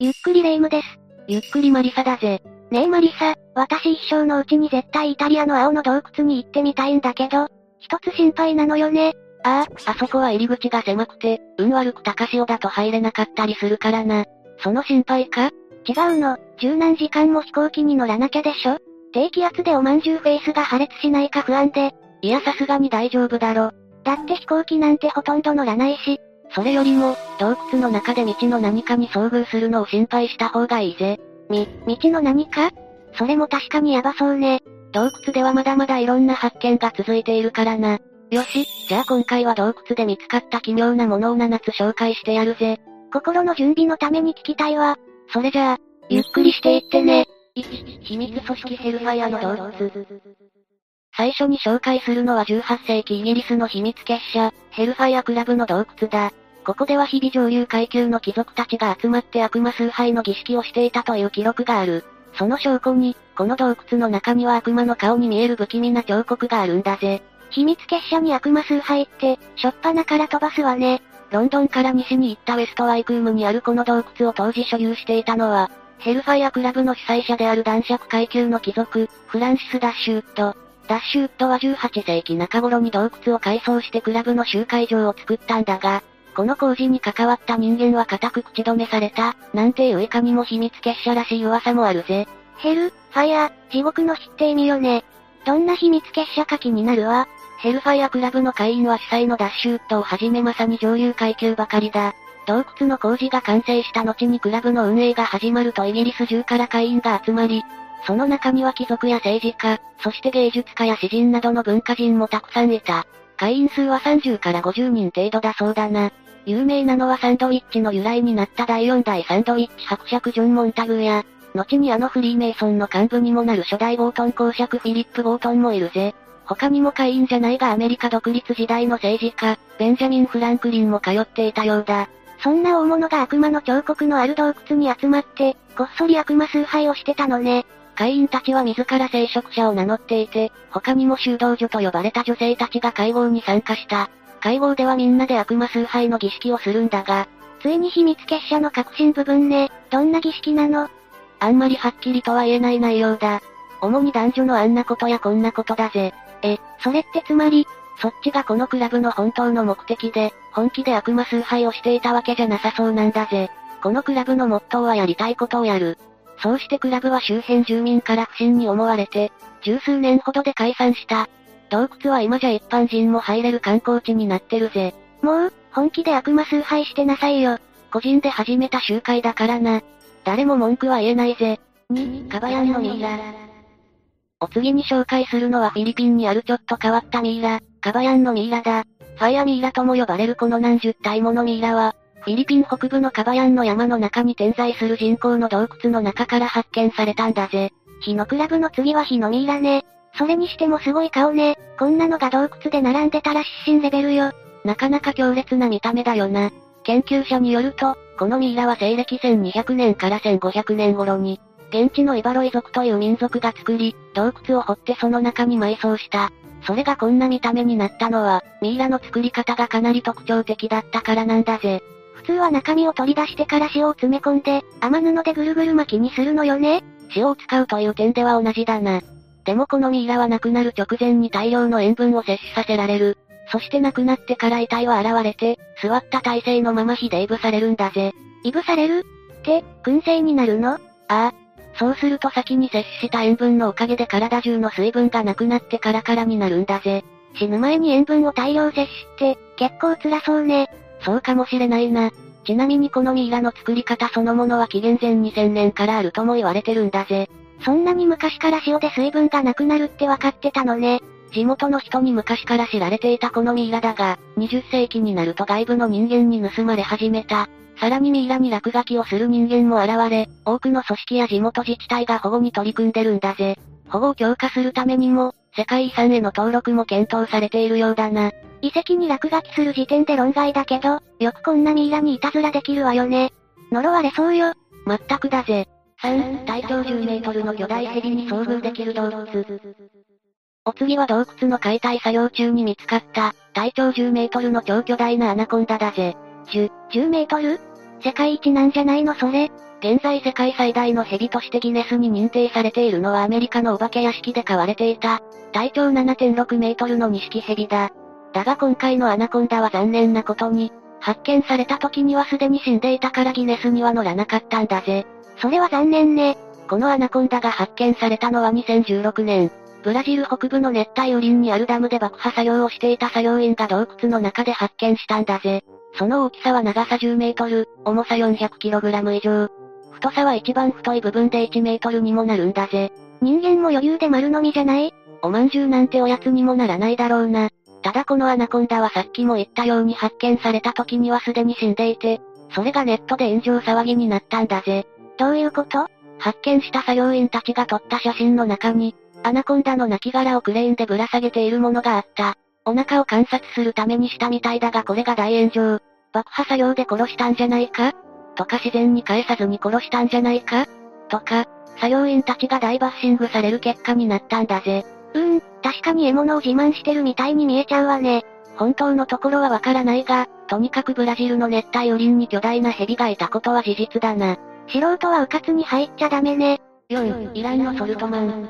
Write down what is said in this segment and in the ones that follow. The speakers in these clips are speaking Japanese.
ゆっくりレ夢ムです。ゆっくりマリサだぜ。ねえマリサ、私一生のうちに絶対イタリアの青の洞窟に行ってみたいんだけど、一つ心配なのよね。ああ、あそこは入り口が狭くて、運悪く高潮だと入れなかったりするからな。その心配か？違うの、十何時間も飛行機に乗らなきゃでしょ低気圧でおまんじゅうフェイスが破裂しないか不安で。いやさすがに大丈夫だろ。だって飛行機なんてほとんど乗らないし、それよりも、洞窟の中で道の何かに遭遇するのを心配した方がいいぜ。み、道の何か？それも確かにヤバそうね。洞窟ではまだまだいろんな発見が続いているからな。よし、じゃあ今回は洞窟で見つかった奇妙なものを7つ紹介してやるぜ。心の準備のために聞きたいわ。それじゃあ、ゆっくりしていってね。秘密組織ヘルファイアの洞窟。最初に紹介するのは18世紀イギリスの秘密結社、ヘルファイアクラブの洞窟だ。ここでは日々上流階級の貴族たちが集まって悪魔崇拝の儀式をしていたという記録がある。その証拠に、この洞窟の中には悪魔の顔に見える不気味な彫刻があるんだぜ。秘密結社に悪魔崇拝って、しょっぱなから飛ばすわね。ロンドンから西に行ったウェストワイクームにあるこの洞窟を当時所有していたのは、ヘルファイアクラブの主催者である男爵階級の貴族、フランシス・ダッシュウッド。ダッシュウッドは18世紀中頃に洞窟を改装してクラブの集会場を作ったんだが、この工事に関わった人間は固く口止めされた、なんていういかにも秘密結社らしい噂もあるぜ。ヘル、ファイア、地獄の日って意味よね。どんな秘密結社か気になるわ。ヘルファイアクラブの会員は主催のダッシュウッドをはじめまさに上流階級ばかりだ。洞窟の工事が完成した後にクラブの運営が始まるとイギリス中から会員が集まり、その中には貴族や政治家、そして芸術家や詩人などの文化人もたくさんいた。会員数は30から50人程度だそうだな。有名なのはサンドウィッチの由来になった第4代サンドウィッチ伯爵ジョン・モンタグや、後にあのフリーメイソンの幹部にもなる初代ゴートン公爵フィリップ・ゴートンもいるぜ。他にも会員じゃないがアメリカ独立時代の政治家、ベンジャミン・フランクリンも通っていたようだ。そんな大物が悪魔の彫刻のある洞窟に集まって、こっそり悪魔崇拝をしてたのね。会員たちは自ら聖職者を名乗っていて、他にも修道女と呼ばれた女性たちが会合に参加した。会合ではみんなで悪魔崇拝の儀式をするんだが、ついに秘密結社の核心部分ね、どんな儀式なの？あんまりはっきりとは言えない内容だ。主に男女のあんなことやこんなことだぜ。え、それってつまり、そっちがこのクラブの本当の目的で、本気で悪魔崇拝をしていたわけじゃなさそうなんだぜ。このクラブのモットーはやりたいことをやる。そうしてクラブは周辺住民から不審に思われて、十数年ほどで解散した。洞窟は今じゃ一般人も入れる観光地になってるぜ。もう、本気で悪魔崇拝してなさいよ。個人で始めた集会だからな。誰も文句は言えないぜ。2、カバヤンのミイラ。お次に紹介するのはフィリピンにあるちょっと変わったミイラ、カバヤンのミイラだ。ファイアミイラとも呼ばれるこの何十体ものミイラは、フィリピン北部のカバヤンの山の中に点在する人工の洞窟の中から発見されたんだぜ。火のクラブの次は火のミイラね。それにしてもすごい顔ね。こんなのが洞窟で並んでたら失神レベルよ。なかなか強烈な見た目だよな。研究者によると、このミイラは西暦1200年から1500年頃に、現地のイバロイ族という民族が作り、洞窟を掘ってその中に埋葬した。それがこんな見た目になったのは、ミイラの作り方がかなり特徴的だったからなんだぜ。普通は中身を取り出してから塩を詰め込んで、雨布でぐるぐる巻きにするのよね塩を使うという点では同じだな。でもこのミイラは亡くなる直前に大量の塩分を摂取させられる。そして亡くなってから遺体は現れて、座った体勢のまま火でいぶされるんだぜ。いぶされる？って、燻製になるの？ああ。そうすると先に摂取した塩分のおかげで体中の水分がなくなってカラカラになるんだぜ。死ぬ前に塩分を大量摂取って、結構辛そうね。そうかもしれないな。ちなみにこのミイラの作り方そのものは紀元前2000年からあるとも言われてるんだぜ。そんなに昔から塩で水分がなくなるって分かってたのね。地元の人に昔から知られていたこのミイラだが、20世紀になると外部の人間に盗まれ始めた。さらにミイラに落書きをする人間も現れ、多くの組織や地元自治体が保護に取り組んでるんだぜ。保護を強化するためにも、世界遺産への登録も検討されているようだな。遺跡に落書きする時点で論外だけど、よくこんなミイラにいたずらできるわよね。呪われそうよ。まったくだぜ。3、体長10メートルの巨大ヘビに遭遇できる洞窟。お次は洞窟の解体作業中に見つかった、体長10メートルの超巨大なアナコンダだぜ。10、10メートル世界一なんじゃないの？それ。現在世界最大の蛇としてギネスに認定されているのはアメリカのお化け屋敷で飼われていた、体長7.6メートルの錦蛇だ。だが今回のアナコンダは残念なことに、発見された時にはすでに死んでいたからギネスには載らなかったんだぜ。それは残念ね。このアナコンダが発見されたのは2016年。ブラジル北部の熱帯雨林にあるダムで爆破作業をしていた作業員が洞窟の中で発見したんだぜ。その大きさは長さ10メートル、重さ 400kg 以上。太さは一番太い部分で1メートルにもなるんだぜ。人間も余裕で丸飲みじゃない？おまんじゅうなんておやつにもならないだろうな。ただこのアナコンダはさっきも言ったように発見された時にはすでに死んでいて、それがネットで炎上騒ぎになったんだぜ。どういうこと？発見した作業員たちが撮った写真の中に、アナコンダの亡骸をクレーンでぶら下げているものがあった。お腹を観察するためにしたみたいだがこれが大炎上。爆破作業で殺したんじゃないか？とか自然に返さずに殺したんじゃないか？とか、作業員たちが大バッシングされる結果になったんだぜ。うーん、確かに獲物を自慢してるみたいに見えちゃうわね。本当のところはわからないが、とにかくブラジルの熱帯雨林に巨大な蛇がいたことは事実だな。素人は迂闊に入っちゃダメね。4、イランのソルトマン。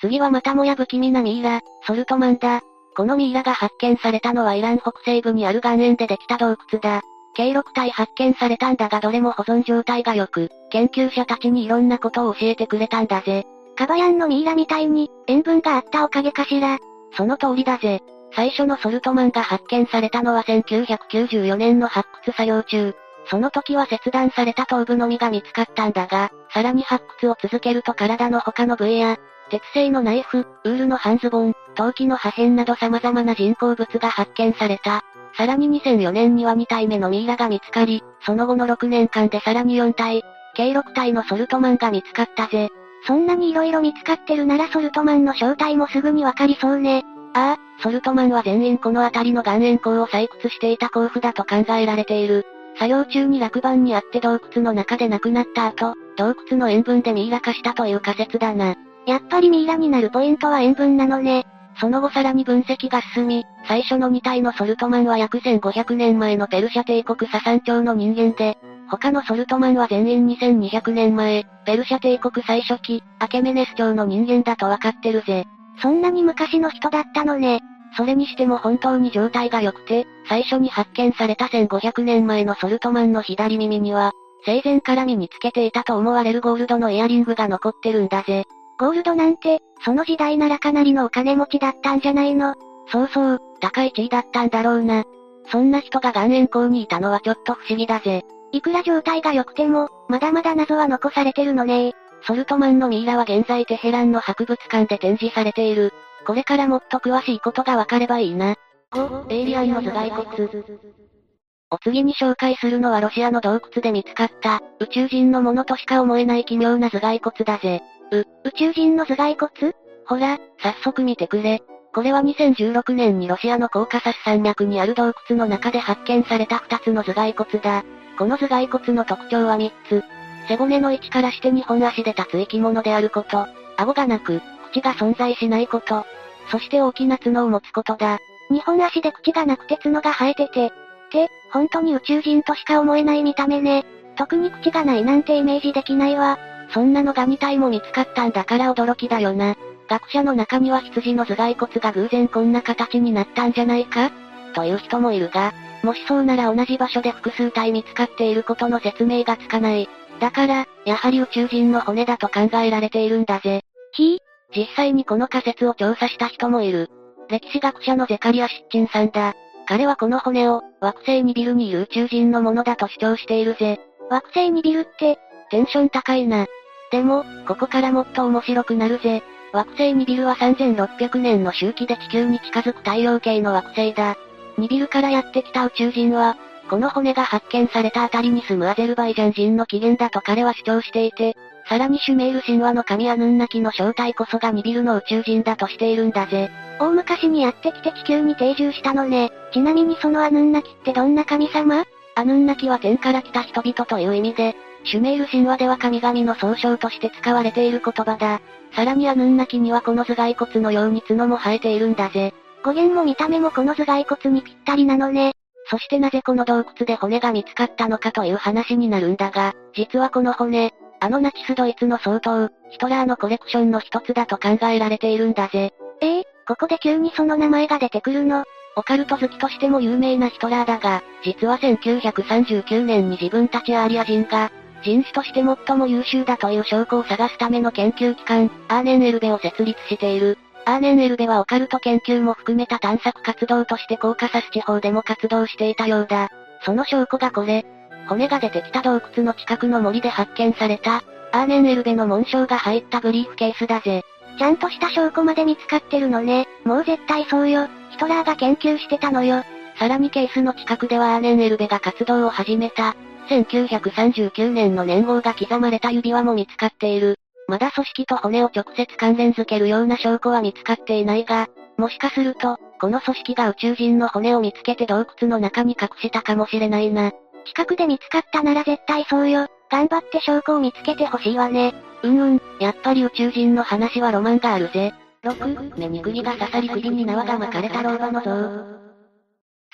次はまたもや不気味なミイラ、ソルトマンだ。このミイラが発見されたのはイラン北西部にある岩塩でできた洞窟だ。計6体発見されたんだがどれも保存状態が良く、研究者たちにいろんなことを教えてくれたんだぜ。カバヤンのミイラみたいに、塩分があったおかげかしら。その通りだぜ。最初のソルトマンが発見されたのは1994年の発掘作業中。その時は切断された頭部のみが見つかったんだが、さらに発掘を続けると体の他の部位や、鉄製のナイフ、ウールの半ズボン、陶器の破片など様々な人工物が発見された。さらに2004年には2体目のミイラが見つかり、その後の6年間でさらに4体、計6体のソルトマンが見つかったぜ。そんなに色々見つかってるならソルトマンの正体もすぐにわかりそうね。ああ、ソルトマンは全員この辺りの岩塩鉱を採掘していた鉱夫だと考えられている。作業中に落盤にあって洞窟の中で亡くなった後、洞窟の塩分でミイラ化したという仮説だな。やっぱりミイラになるポイントは塩分なのね。その後さらに分析が進み、最初の2体のソルトマンは約1500年前のペルシャ帝国ササン朝の人間で、他のソルトマンは全員2200年前、ペルシャ帝国最初期、アケメネス朝の人間だとわかってるぜ。そんなに昔の人だったのね。それにしても本当に状態が良くて、最初に発見された1500年前のソルトマンの左耳には、生前から身につけていたと思われるゴールドのイヤリングが残ってるんだぜ。ゴールドなんて、その時代ならかなりのお金持ちだったんじゃないの？そうそう、高い地位だったんだろうな。そんな人が岩塩港にいたのはちょっと不思議だぜ。いくら状態が良くても、まだまだ謎は残されてるのねソルトマンのミイラは現在テヘランの博物館で展示されている。これからもっと詳しいことがわかればいいな。5、エイリアンの頭蓋骨。お次に紹介するのはロシアの洞窟で見つかった、宇宙人のものとしか思えない奇妙な頭蓋骨だぜ。う、宇宙人の頭蓋骨？ほら、早速見てくれ。これは2016年にロシアのコーカサス山脈にある洞窟の中で発見された2つの頭蓋骨だ。この頭蓋骨の特徴は3つ。背骨の位置からして2本足で立つ生き物であること、顎がなく、口が存在しないこと、そして大きな角を持つことだ。2本足で口がなくて角が生えてて、って、本当に宇宙人としか思えない見た目ね。特に口がないなんてイメージできないわ。そんなのが2体も見つかったんだから驚きだよな。学者の中には羊の頭蓋骨が偶然こんな形になったんじゃないか？という人もいるが、もしそうなら同じ場所で複数体見つかっていることの説明がつかない。だから、やはり宇宙人の骨だと考えられているんだぜ。ひ？ぃ実際にこの仮説を調査した人もいる。歴史学者のゼカリア・シッチンさんだ。彼はこの骨を、惑星ニビルにいる宇宙人のものだと主張しているぜ。惑星ニビルって、テンション高いな。でも、ここからもっと面白くなるぜ。惑星ニビルは3600年の周期で地球に近づく太陽系の惑星だ。ニビルからやってきた宇宙人は、この骨が発見されたあたりに住むアゼルバイジャン人の起源だと彼は主張していて、さらにシュメール神話の神アヌンナキの正体こそがニビルの宇宙人だとしているんだぜ。大昔にやってきて地球に定住したのね。ちなみにそのアヌンナキってどんな神様？アヌンナキは天から来た人々という意味で、シュメール神話では神々の総称として使われている言葉だ。さらにアヌンナキにはこの頭蓋骨のように角も生えているんだぜ。語源も見た目もこの頭蓋骨にぴったりなのね。そしてなぜこの洞窟で骨が見つかったのかという話になるんだが、実はこの骨、あのナチスドイツの総統、ヒトラーのコレクションの一つだと考えられているんだぜ。ええー、ここで急にその名前が出てくるの？オカルト好きとしても有名なヒトラーだが、実は1939年に自分たちアーリア人が、人種として最も優秀だという証拠を探すための研究機関、アーネンエルベを設立している。アーネンエルベはオカルト研究も含めた探索活動としてコーカサス地方でも活動していたようだ。その証拠がこれ。骨が出てきた洞窟の近くの森で発見された、アーネンエルベの紋章が入ったブリーフケースだぜ。ちゃんとした証拠まで見つかってるのね。もう絶対そうよ。ヒトラーが研究してたのよ。さらにケースの近くではアーネンエルベが活動を始めた、1939年の年号が刻まれた指輪も見つかっている。まだ組織と骨を直接関連づけるような証拠は見つかっていないが、もしかすると、この組織が宇宙人の骨を見つけて洞窟の中に隠したかもしれないな。近くで見つかったなら絶対そうよ。頑張って証拠を見つけてほしいわね。うんうん、やっぱり宇宙人の話はロマンがあるぜ。6、目に釘が刺さり首に縄が巻かれた老婆の像。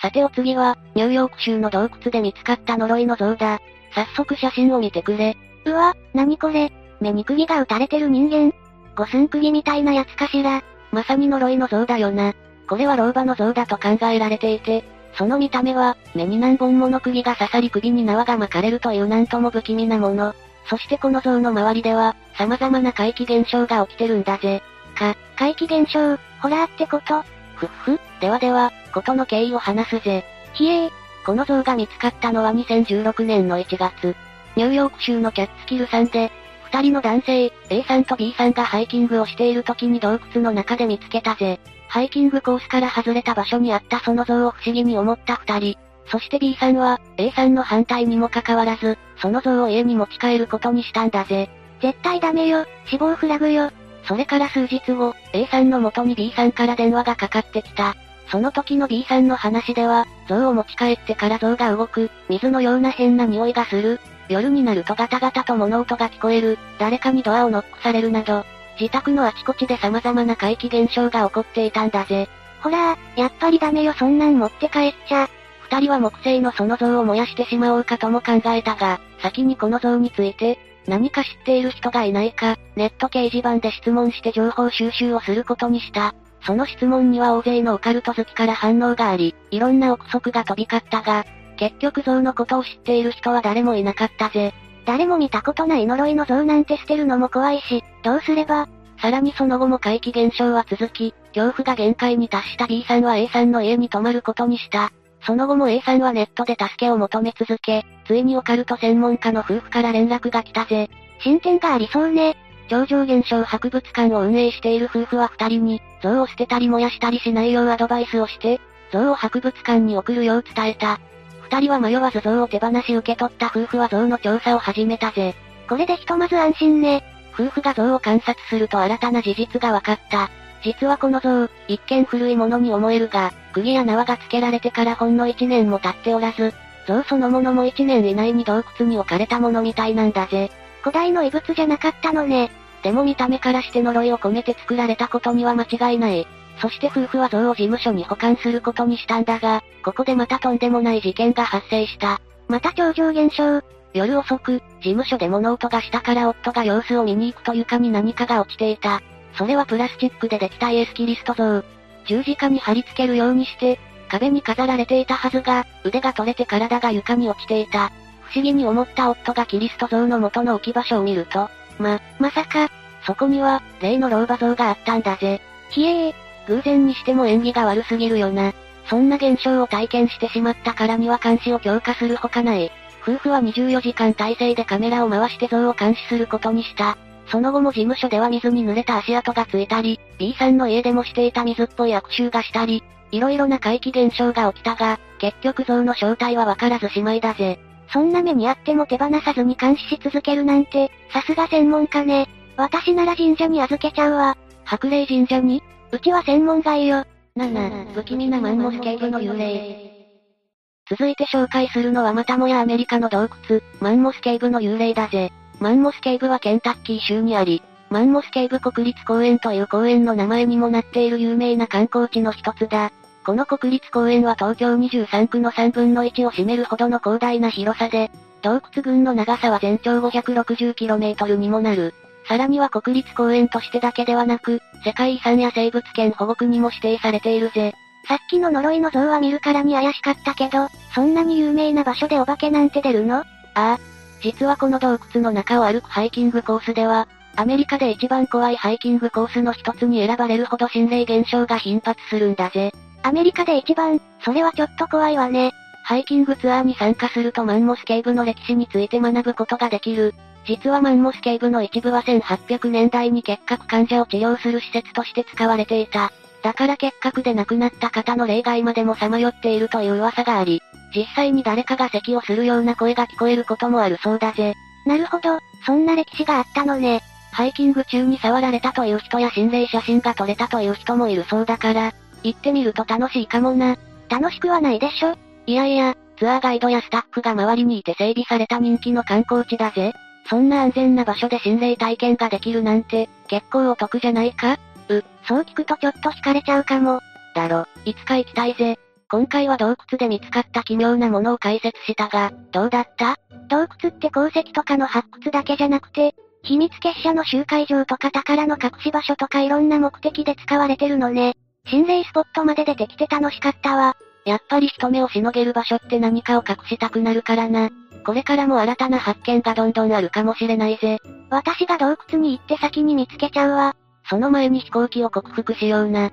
さてお次は、ニューヨーク州の洞窟で見つかった呪いの像だ。早速写真を見てくれ。うわ、なにこれ。目に釘が打たれてる人間。五寸釘みたいなやつかしら。まさに呪いの像だよな。これは老婆の像だと考えられていて、その見た目は、目に何本もの釘が刺さり首に縄が巻かれるというなんとも不気味なもの。そしてこの像の周りでは、様々な怪奇現象が起きてるんだぜ。か、怪奇現象、ホラーってことふっふ、ではでは、ことの経緯を話すぜ。ひえー。この像が見つかったのは2016年の1月。ニューヨーク州のキャッツキル山で、二人の男性、A さんと B さんがハイキングをしている時に洞窟の中で見つけたぜ。ハイキングコースから外れた場所にあったその像を不思議に思った二人。そして B さんは、A さんの反対にもかかわらず、その像を家に持ち帰ることにしたんだぜ。絶対ダメよ、死亡フラグよ。それから数日後、A さんの元に B さんから電話がかかってきた。その時の B さんの話では、像を持ち帰ってから像が動く、水のような変な匂いがする、夜になるとガタガタと物音が聞こえる、誰かにドアをノックされるなど、自宅のあちこちで様々な怪奇現象が起こっていたんだぜ。ほらやっぱりダメよそんなん持って帰っちゃ。二人は木製のその像を燃やしてしまおうかとも考えたが、先にこの像について、何か知っている人がいないか、ネット掲示板で質問して情報収集をすることにした。その質問には大勢のオカルト好きから反応があり、いろんな憶測が飛び交ったが、結局像のことを知っている人は誰もいなかったぜ。誰も見たことない呪いの像なんて捨てるのも怖いし、どうすればさらにその後も怪奇現象は続き、恐怖が限界に達した B さんは A さんの家に泊まることにした。その後も A さんはネットで助けを求め続け、ついにオカルト専門家の夫婦から連絡が来たぜ。進展がありそうね。超常現象博物館を運営している夫婦は二人に、像を捨てたり燃やしたりしないようアドバイスをして、像を博物館に送るよう伝えた。二人は迷わず像を手放し受け取った夫婦は像の調査を始めたぜ。これでひとまず安心ね。夫婦が像を観察すると新たな事実が分かった。実はこの像、一見古いものに思えるが、釘や縄が付けられてからほんの一年も経っておらず、像そのものも一年以内に洞窟に置かれたものみたいなんだぜ。古代の遺物じゃなかったのね。でも見た目からして呪いを込めて作られたことには間違いない。そして夫婦は像を事務所に保管することにしたんだが、ここでまたとんでもない事件が発生した。また超常現象。夜遅く、事務所で物音がしたから夫が様子を見に行くと床に何かが落ちていた。それはプラスチックでできたイエス・キリスト像。十字架に貼り付けるようにして、壁に飾られていたはずが、腕が取れて体が床に落ちていた。不思議に思った夫がキリスト像の元の置き場所を見ると、ま、まさか、そこには、例の老婆像があったんだぜ。ひえー、偶然にしても縁起が悪すぎるよな。そんな現象を体験してしまったからには監視を強化するほかない。夫婦は24時間体制でカメラを回して像を監視することにした。その後も事務所では水に濡れた足跡がついたり、B さんの家でもしていた水っぽい悪臭がしたり、いろいろな怪奇現象が起きたが、結局像の正体はわからずしまいだぜ。そんな目にあっても手放さずに監視し続けるなんて、さすが専門家ね。私なら神社に預けちゃうわ。博麗神社に？うちは専門外よ。7、不気味なマンモスケーブの幽霊。続いて紹介するのはまたもやアメリカの洞窟、マンモスケーブの幽霊だぜ。マンモスケーブはケンタッキー州にあり、マンモスケーブ国立公園という公園の名前にもなっている有名な観光地の一つだ。この国立公園は東京23区の3分の1を占めるほどの広大な広さで、洞窟群の長さは全長 560km にもなる。さらには国立公園としてだけではなく、世界遺産や生物圏保護区にも指定されているぜ。さっきの呪いの像は見るからに怪しかったけど、そんなに有名な場所でお化けなんて出るの？ああ。実はこの洞窟の中を歩くハイキングコースでは、アメリカで一番怖いハイキングコースの一つに選ばれるほど心霊現象が頻発するんだぜ。アメリカで一番、それはちょっと怖いわね。ハイキングツアーに参加するとマンモスケーブの歴史について学ぶことができる。実はマンモスケーブの一部は1800年代に結核患者を治療する施設として使われていた。だから結核で亡くなった方の霊が今でもさまよっているという噂があり、実際に誰かが咳をするような声が聞こえることもあるそうだぜ。なるほど、そんな歴史があったのね。ハイキング中に触られたという人や心霊写真が撮れたという人もいるそうだから、行ってみると楽しいかもな。楽しくはないでしょいやいや、ツアーガイドやスタッフが周りにいて整備された人気の観光地だぜ。そんな安全な場所で心霊体験ができるなんて、結構お得じゃないか？う、そう聞くとちょっと惹かれちゃうかも。だろ、いつか行きたいぜ。今回は洞窟で見つかった奇妙なものを解説したが、どうだった？洞窟って鉱石とかの発掘だけじゃなくて、秘密結社の集会場とか宝の隠し場所とかいろんな目的で使われてるのね。心霊スポットまで出てきて楽しかったわ。やっぱり人目をしのげる場所って何かを隠したくなるからな。これからも新たな発見がどんどんあるかもしれないぜ。私が洞窟に行って先に見つけちゃうわ。その前に飛行機を克服しような。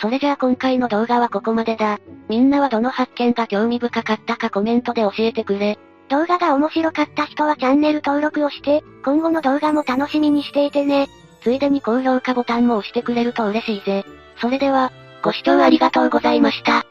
それじゃあ今回の動画はここまでだ。みんなはどの発見が興味深かったかコメントで教えてくれ。動画が面白かった人はチャンネル登録をして、今後の動画も楽しみにしていてね。ついでに高評価ボタンも押してくれると嬉しいぜ。それでは、ご視聴ありがとうございました。